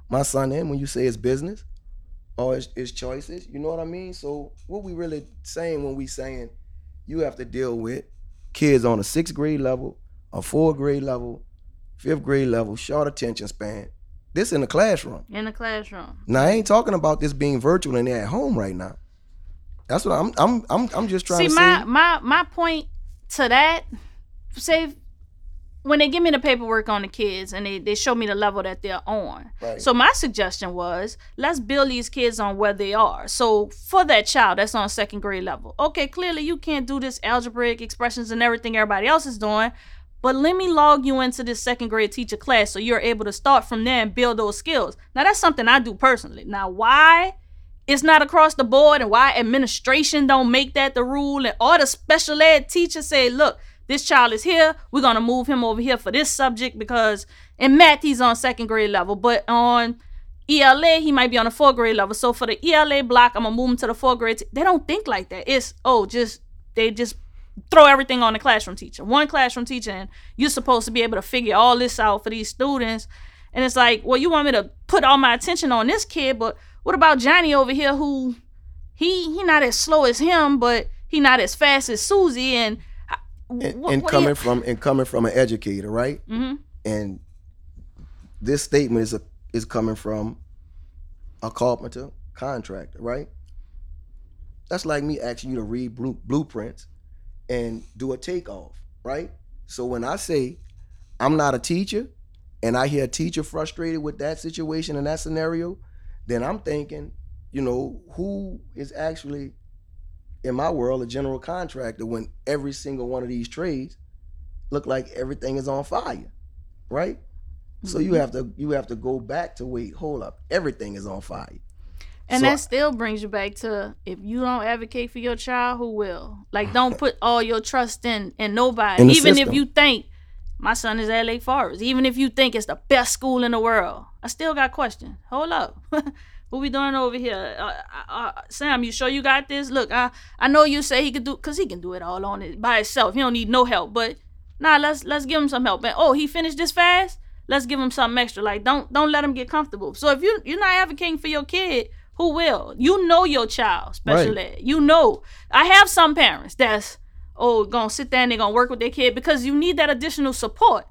my son in when you say it's business or it's, it's choices. You know what I mean? So what we really saying when we saying you have to deal with kids on a sixth grade level, a fourth grade level, fifth grade level, short attention span. This in the classroom. In the classroom. Now I ain't talking about this being virtual and they're at home right now. That's what I'm I'm I'm I'm just trying See, to my my my point to that, say, when they give me the paperwork on the kids and they, they show me the level that they're on. Right. So my suggestion was let's build these kids on where they are. So for that child that's on second grade level, okay, clearly you can't do this algebraic expressions and everything everybody else is doing. But let me log you into this second grade teacher class so you're able to start from there and build those skills. Now that's something I do personally. Now why it's not across the board and why administration don't make that the rule and all the special ed teachers say, look, this child is here. We're gonna move him over here for this subject because in math he's on second grade level, but on ELA he might be on a fourth grade level. So for the ELA block, I'm gonna move him to the fourth grade. They don't think like that. It's oh, just they just throw everything on the classroom teacher. One classroom teacher, and you're supposed to be able to figure all this out for these students. And it's like, well, you want me to put all my attention on this kid, but what about Johnny over here who he he not as slow as him, but he not as fast as Susie and and, and coming from and coming from an educator, right? hmm And this statement is a, is coming from a carpenter contractor, right? That's like me asking you to read blue, blueprints and do a takeoff, right? So when I say I'm not a teacher and I hear a teacher frustrated with that situation and that scenario, then I'm thinking, you know, who is actually in my world a general contractor when every single one of these trades look like everything is on fire, right? So you mm-hmm. have to you have to go back to wait, hold up, everything is on fire. And So that still brings you back to if you don't advocate for your child, who will? Like, don't put all your trust in in nobody. In Even if you think my son is at Lake Forest, even if you think it's the best school in the world, I still got questions. Hold up, what we doing over here? Uh, uh, uh, Sam, you sure you got this? Look, I I know you say he could do, cause he can do it all on it by himself. He don't need no help. But nah, let's let's give him some help. And oh, he finished this fast. Let's give him something extra. Like don't don't let him get comfortable. So if you you're not advocating for your kid, who will? You know your child, special Right. ed. You know. I have some parents that's oh gonna sit there and they're gonna work with their kid because you need that additional support.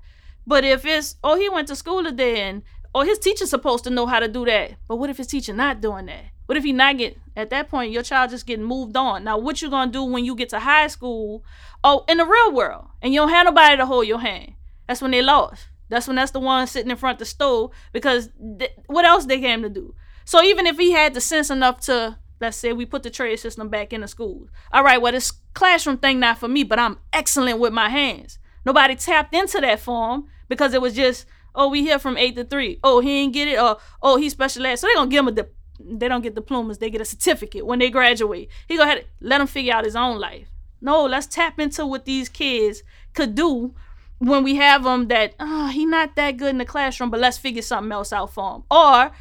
But if it's oh he went to school today and oh his teacher's supposed to know how to do that. But what if his teacher not doing that? What if he not get at that point your child just getting moved on? Now what you gonna do when you get to high school? Oh, in the real world, and you don't have nobody to hold your hand. That's when they lost. That's when that's the one sitting in front of the stove because th- what else they came to do? So even if he had the sense enough to, let's say we put the trade system back in the schools. All right, well this classroom thing not for me, but I'm excellent with my hands. Nobody tapped into that for him because it was just, oh, we here from eight to three. Oh, he ain't get it, or oh, he's special ed. So they gonna give him a dip- they don't get diplomas, they get a certificate when they graduate. He go ahead let him figure out his own life. No, let's tap into what these kids could do when we have them that oh, he not that good in the classroom, but let's figure something else out for him. Or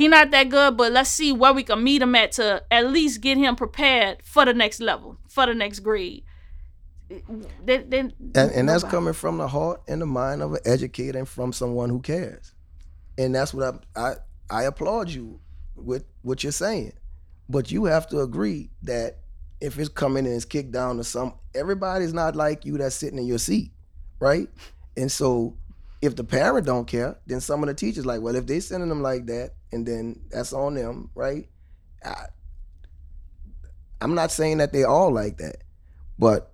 he not that good, but let's see where we can meet him at to at least get him prepared for the next level, for the next grade. Then, then and, and that's coming from the heart and the mind of an educator and from someone who cares. And that's what I, I i applaud you with what you're saying. But you have to agree that if it's coming and it's kicked down to some everybody's not like you that's sitting in your seat right? And so if the parent don't care then some of the teachers like well if they sending them like that and then that's on them right I, i'm not saying that they all like that but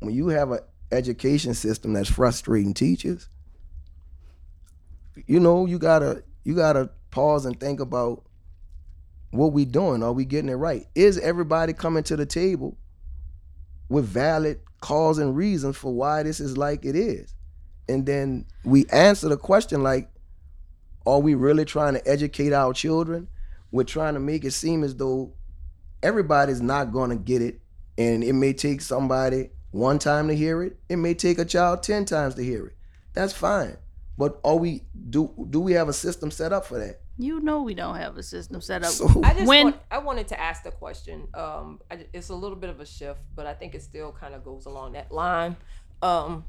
when you have an education system that's frustrating teachers, you know, you gotta you gotta pause and think about what we doing. Are we getting it right? Is everybody coming to the table with valid cause and reasons for why this is like it is? And then we answer the question like, are we really trying to educate our children? We're trying to make it seem as though everybody's not gonna get it, and it may take somebody one time to hear it. It may take a child ten times to hear it. That's fine. But are we do do we have a system set up for that? you know we don't have a system set up. So I just When- want, I wanted to ask the question. Um, I, it's a little bit of a shift, but I think it still kind of goes along that line. Um,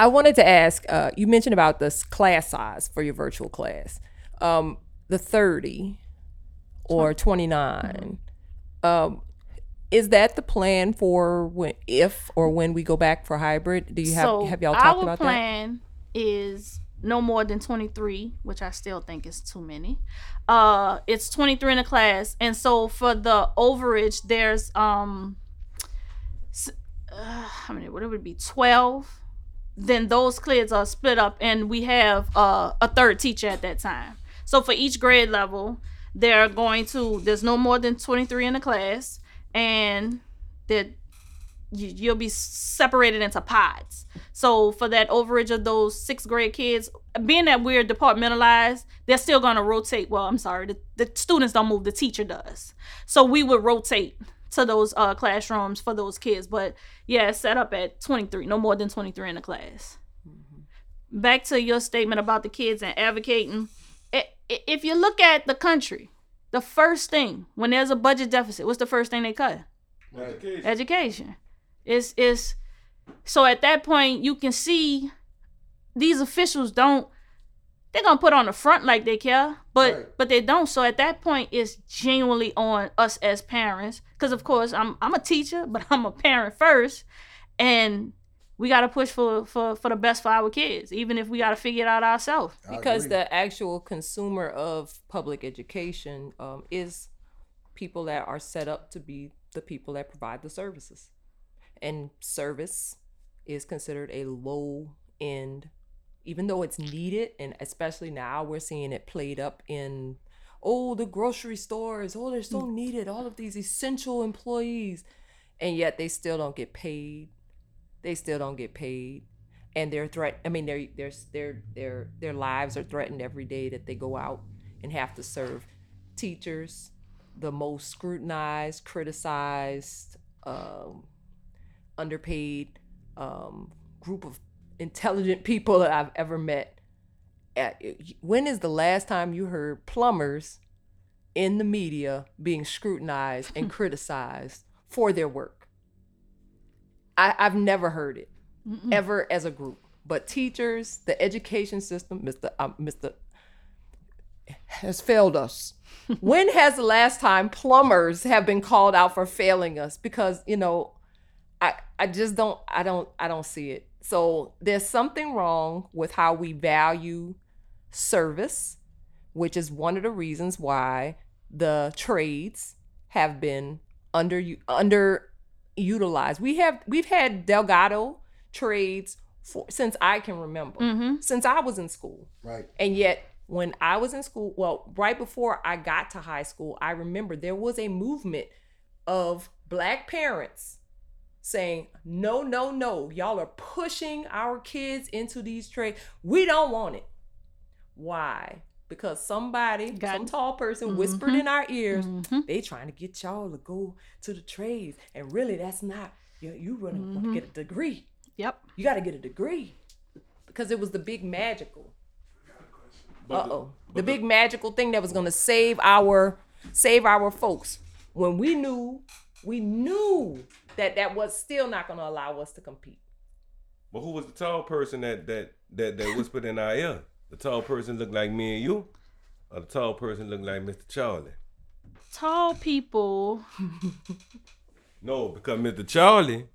I wanted to ask. Uh, you mentioned about this class size for your virtual class, um, the thirty or twenty nine. Um, is that the plan for when, if or when we go back for hybrid? Do you have so have y'all talked about that? Our plan is no more than 23 which i still think is too many uh it's 23 in a class and so for the overage there's um uh, how many what it would be 12 then those kids are split up and we have uh, a third teacher at that time so for each grade level they're going to there's no more than 23 in the class and that you, you'll be separated into pods. So for that overage of those sixth grade kids, being that we're departmentalized, they're still gonna rotate. Well, I'm sorry, the, the students don't move, the teacher does. So we would rotate to those uh, classrooms for those kids. But yeah, set up at 23, no more than 23 in the class. Back to your statement about the kids and advocating. I- i- If you look at the country, the first thing when there's a budget deficit, what's the first thing they cut? education. It's it's so at that point you can see these officials don't they're gonna put on the front like they care, but Right. but they don't. So at that point it's genuinely on us as parents. Cause of course I'm I'm a teacher, but I'm a parent first. And we gotta push for for for the best for our kids, even if we gotta figure it out ourselves. because the actual consumer of public education um, is people that are set up to be the people that provide the services and service is considered a low end, even though it's needed, and especially now we're seeing it played up in oh the grocery stores, oh they're so needed, all of these essential employees, and yet they still don't get paid. They still don't get paid and they're threat i mean their their their their their lives are threatened every day that they go out and have to serve teachers the most scrutinized criticized um, underpaid um, group of intelligent people that i've ever met when is the last time you heard plumbers in the media being scrutinized and criticized for their work I, i've never heard it ever as a group. But teachers, the education system, Mr. Um, Mr. has failed us. when has the last time plumbers have been called out for failing us? Because you know, I I just don't I don't I don't see it. So there's something wrong with how we value service, which is one of the reasons why the trades have been under underutilized. We have we've had Delgado trades for, since I can remember, mm-hmm. since I was in school. Right. And yet, when I was in school, well, right before I got to high school, I remember there was a movement of black parents saying, no, no, no, y'all are pushing our kids into these trades. We don't want it. Why? Because somebody, Got- some tall person whispered in our ears, they trying to get y'all to go to the trades. And really, that's not, you, you really want to get a degree. Yep. You got to get a degree. Because it was the big magical. Uh oh. The big magical thing that was gonna save our save our folks. When we knew, we knew that that was still not gonna allow us to compete. But who was the tall person that that that that whispered in our ear? The tall person looked like me and you, or the tall person looked like Mr. Charlie? Tall people. No, because Mr. Charlie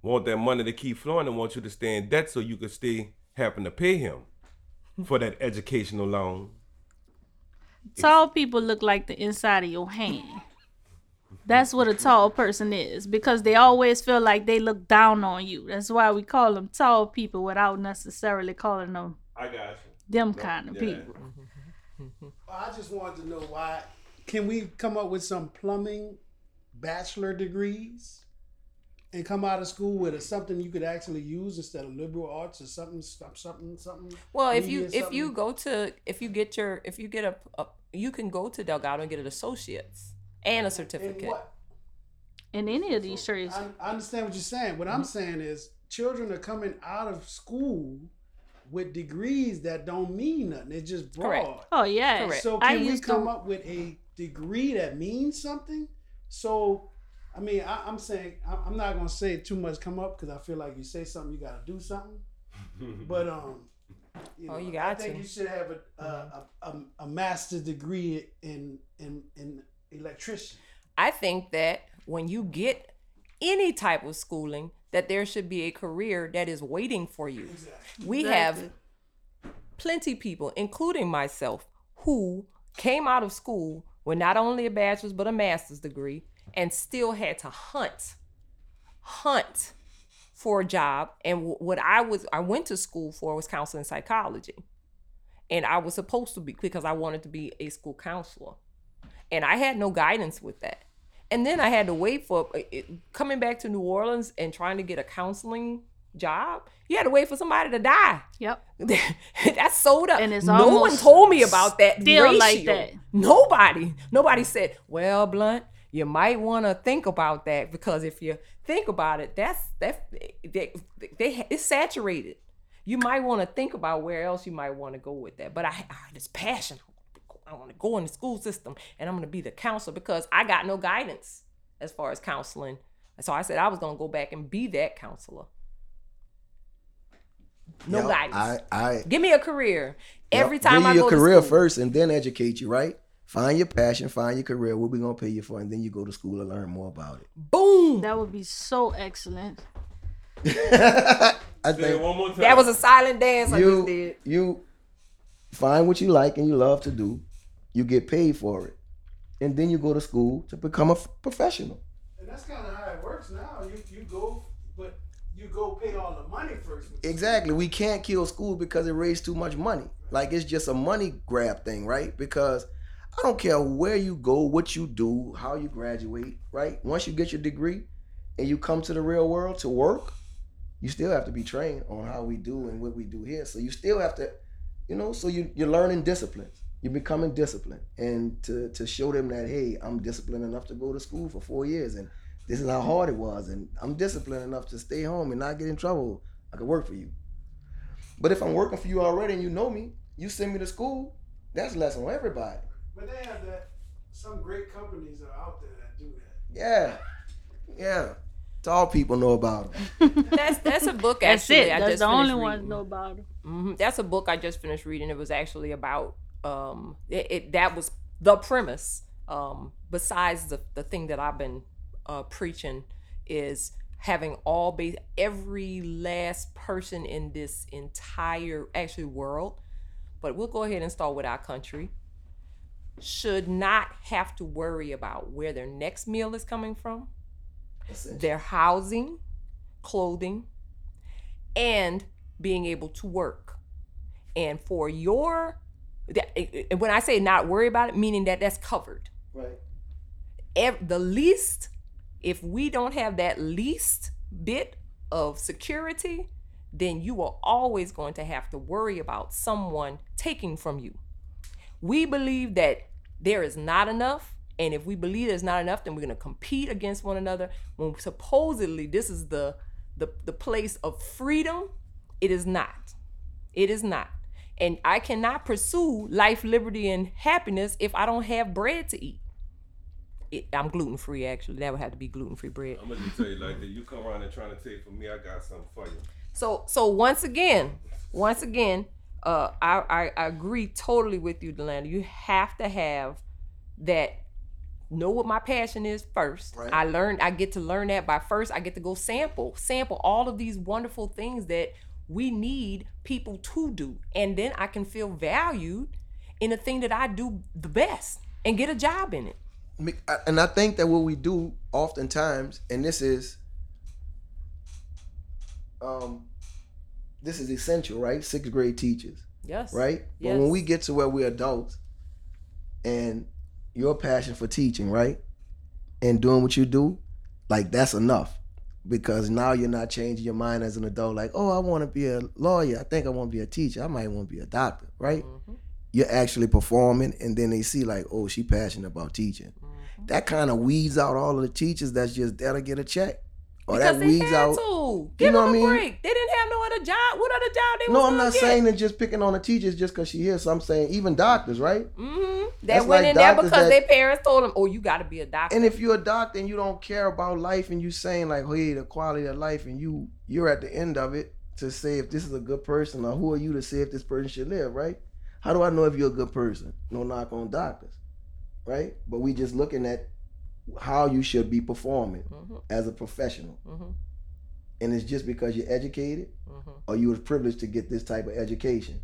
want that money to keep flowing and want you to stay in debt so you could stay happen to pay him for that educational loan. Tall people look like the inside of your hand. That's what a tall person is because they always feel like they look down on you. That's why we call them tall people without necessarily calling them I got you. them kind of Yeah. people. I just wanted to know why. Can we come up with some plumbing bachelor degrees and come out of school with a, something you could actually use instead of liberal arts or something, something, something? Well, if you if you go to if you get your if you get a, a you can go to Delgado and get an associate's and a in certificate. what? In any of these trades. I, I understand what you're saying. What Mm-hmm. I'm saying is, children are coming out of school with degrees that don't mean nothing. It's just broad. Correct. Oh yeah. Correct. So I can we come to. up with a degree that means something? So, I mean, I, I'm saying I- I'm not gonna say too much come up because I feel like you say something, you gotta do something. But um, you Oh, know, you I think to. you should have a a, a, a, a master's degree in in in electrician. I think that when you get any type of schooling, that there should be a career that is waiting for you. We have Exactly. plenty people, including myself, who came out of school with not only a bachelor's but a master's degree and still had to hunt, hunt for a job. And wh- what I was, I went to school for was counseling psychology, and I was supposed to be because I wanted to be a school counselor, and I had no guidance with that. And then I had to wait for uh, it, coming back to New Orleans and trying to get a counseling job. You had to wait for somebody to die. Yep. That's sold up. And it's no one told me about that still ratio. like that. Nobody. Nobody said, "Well, Blunt, you might want to think about that because if you think about it, that's that they, they it's saturated. You might want to think about where else you might want to go with that. But I, I had this passion. I want to go in the school system and I'm going to be the counselor because I got no guidance as far as counseling. So I said I was going to go back and be that counselor. No Yo, guidance. I, I Give me a career. Every time Give I you go your to career school. first and then educate you, right? Find your passion, find your career, what we gonna pay you for, and then you go to school and learn more about it. Boom. That would be so excellent. I think one more time. That was a silent dance I just you did. you find what you like and you love to do, you get paid for it, and then you go to school to become a f- professional. And that's kind of how it works now. You you go, but you go pay all the money first. Exactly. We can't kill school because it raised too much money. Like it's just a money grab thing, right? Because I don't care where you go, what you do, how you graduate, right? Once you get your degree and you come to the real world to work, you still have to be trained on how we do and what we do here. So you still have to, you know, so you, you're learning disciplines. You're becoming disciplined. And to, to show them that, hey, I'm disciplined enough to go to school for four years and this is how hard it was. And I'm disciplined enough to stay home and not get in trouble. I could work for you. But if I'm working for you already and you know me, you send me to school, that's less on everybody. But they have that. Some great companies are out there that do that. Yeah. Yeah. Tall people know about them. That's that's a book Actually, That's actually. it. I That's just the only finished ones know about it. hmm That's a book I just finished reading. It was actually about um it, it that was the premise. Um besides the the thing that I've been uh preaching is having all base every last person in this entire actually world, but we'll go ahead and start with our country. Should not have to worry about where their next meal is coming from their housing, clothing, and being able to work. And for your, that- and when I say not worry about it, meaning that that's covered. Right. Ev- the least, if we don't have that least bit of security, then you are always going to have to worry about someone taking from you. We believe that there is not enough. And if we believe there's not enough, then we're going to compete against one another. When supposedly this is the, the the place of freedom, it is not. It is not. And I cannot pursue life, liberty, and happiness if I don't have bread to eat. It, I'm gluten free, actually. That would have to be gluten free bread. I'm gonna just tell you like that. You come around and trying to take from me, I got something for you. So so once again, once again, uh, I, I I agree totally with you, Delanda. You have to have that. Know what my passion is first. Right. I learned. I get to learn that by first. I get to go sample, sample all of these wonderful things that we need people to do, and then I can feel valued in the thing that I do the best and get a job in it. And I think that what we do oftentimes, and this is, um, this is essential, right? Sixth grade teachers. Yes. right? But when we get to where we're adults and your passion for teaching, right? And doing what you do, like that's enough. Because now you're not changing your mind as an adult, like, oh, I want to be a lawyer. I think I want to be a teacher. I might want to be a doctor, right? Mm-hmm. You're actually performing, and then they see, like, oh, she passionate about teaching. Mm-hmm. That kind of weeds out all of the teachers that's just there to get a check. Or Because that they weeds had out. to. Give know them what I a mean? break. They didn't have no other job. What other job they No, I'm not get? saying that just picking on the teachers just because she here. So I'm saying even doctors, right? Mm-hmm. That That's went like in there because that- their parents told them, "Oh, you got to be a doctor." And if you're a doctor and you don't care about life and you saying like, hey, the quality of life, and you you're at the end of it to say if this is a good person or who are you to say if this person should live, right? How do I know if you're a good person? No knock on doctors, right? But we just looking at how you should be performing Mhm. as a professional, Mhm. and it's just because you're educated Mhm. or you was privileged to get this type of education.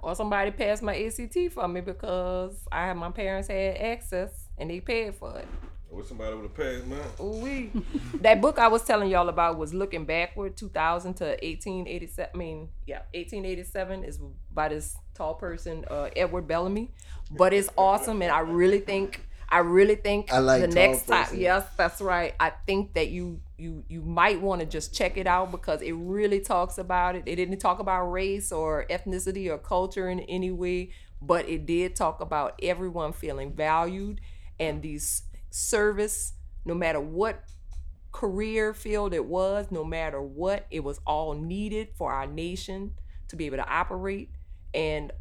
Or somebody passed my ACT for me because I had my parents had access and they paid for it. I wish somebody would have passed mine. Ooh wee. that book I was telling y'all about was looking backward, 2000 to 1887. I mean, yeah, 1887 is by this tall person, uh, Edward Bellamy. But it's awesome, and I really think, I really think I like the next time. Yes, that's right. I think that you you you might want to just check it out because it really talks about it. It didn't talk about race or ethnicity or culture in any way, but it did talk about everyone feeling valued and these service, no matter what career field it was, no matter what, it was all needed for our nation to be able to operate. And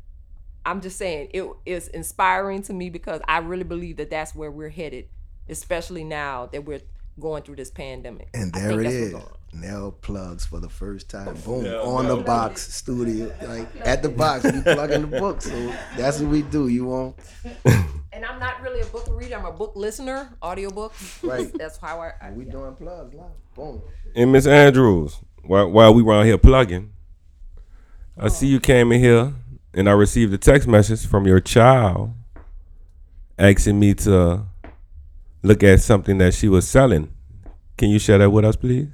I'm just saying it is inspiring to me because I really believe that that's where we're headed, especially now that we're going through this pandemic. And there it is. it that's is. what's going on. Nell plugs for the first time. Boom. Yeah, on yeah. the box studio. Like at the box, we plugging the book. So that's what we do. You want And I'm not really a book reader. I'm a book listener, audiobook. Right. That's how I. I we yeah. doing plugs live. Boom. And Miss Andrews, while, while we were out here plugging, I see you came in here and I received a text message from your child asking me to look at something that she was selling Can you share that with us, please?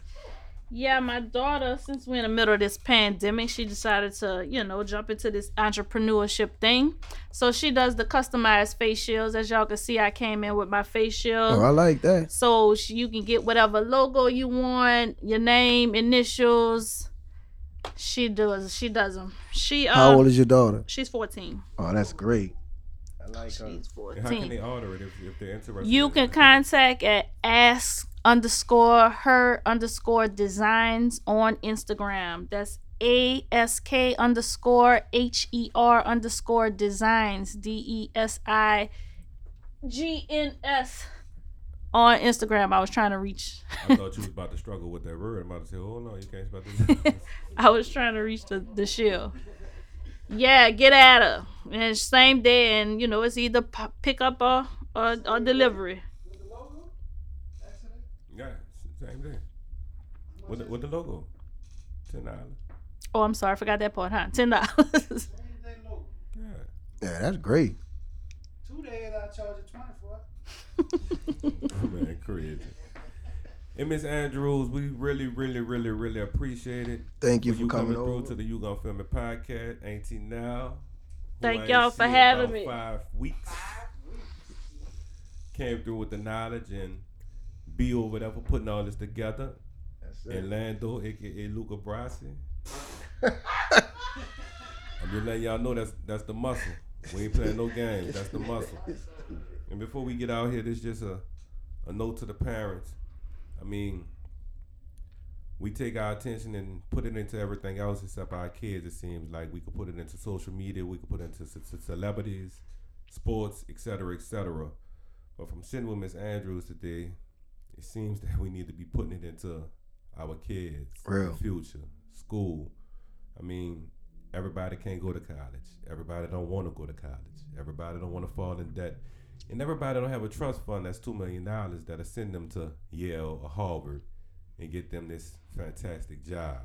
Yeah, my daughter, since we're in the middle of this pandemic, she decided to, you know, jump into this entrepreneurship thing. So she does the customized face shields. As y'all can see, I came in with my face shield. Oh, I like that. So sh- you can get whatever logo you want, your name, initials. She does. She does them. She uh, How old is your daughter? she's 14. Oh, that's great. I like her. She's 14. how can they order it if, if they're interested? You can contact at ask underscore her underscore designs on Instagram. That's A S K underscore H E R underscore designs D E S I G N S on Instagram. I was trying to reach. I thought you was about to struggle with that word. I'm about to say, oh no, you can't spell this. I was trying to reach the the shield. Yeah, get at her. And it's same day, and you know it's either p- pick up or or, or delivery. yeah, same thing. With the, with the logo, ten dollars. Oh, I'm sorry, I forgot that part, huh? Ten dollars. Yeah. Yeah, that's great. Two days I charge you twenty for it. Man, crazy. And Miss Andrews, we really, really, really, really appreciate it. Thank you for for you coming coming through over. to the You Gonna Film It podcast. Auntie now. Thank y'all for having me. Five weeks. Came through with the knowledge and be over there for putting all this together. And Lando, aka Luca Brasi. I'm just letting y'all know that's that's the muscle. We ain't playing no games. That's the muscle. And before we get out here, this just a, a note to the parents. I mean, we take our attention and put it into everything else except our kids. It seems like we could put it into social media, we could put it into ce- ce- celebrities, sports, etc., etc. But from sitting with Miss Andrews today, it seems that we need to be putting it into our kids, Real. future, school. I mean, everybody can't go to college. Everybody don't want to go to college. Everybody don't want to fall in debt. And everybody don't have a trust fund that's two million dollars that'll send them to Yale or Harvard and get them this fantastic job.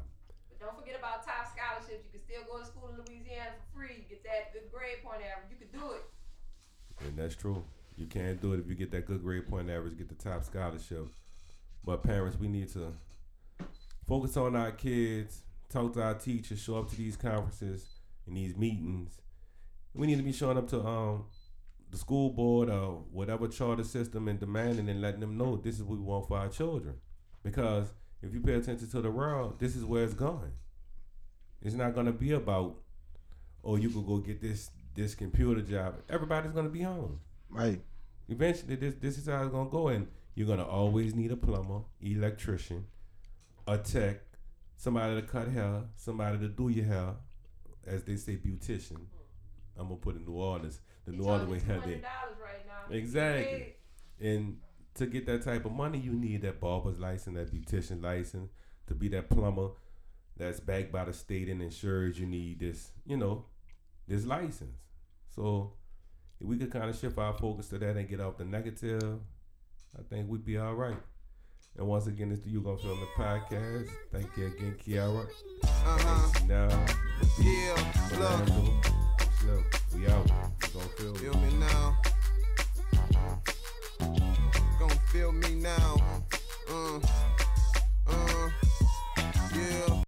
But don't forget about TOPS scholarships. You can still go to school in Louisiana for free. Get that good grade point average. You can do it. And that's true. You can't do it if you get that good grade point average, get the TOPS scholarship. But parents, we need to focus on our kids, talk to our teachers, show up to these conferences and these meetings. We need to be showing up to um the school board or whatever charter system and demanding and letting them know this is what we want for our children. Because if you pay attention to the world, this is where it's going. It's not gonna be about, oh, you could go get this this computer job. Everybody's gonna be home. Right. Eventually, this this is how it's gonna go, and you're gonna always need a plumber, electrician, a tech, somebody to cut hair, somebody to do your hair, as they say, beautician. I'm gonna put in New Orleans, the New Orleans way hair day. right now. Exactly. And to get that type of money, you need that barber's license, that beautician license, to be that plumber that's backed by the state and insured. You need this, you know, this license. So if we could kind of shift our focus to that and get off the negative, I think we'd be all right. And once again, it's the You Gonna Film the podcast. Thank you again, Kiara. Uh-huh. Now, Yeah, look, Slim, we out. Gonna feel, feel me now. Gonna feel me now. Uh.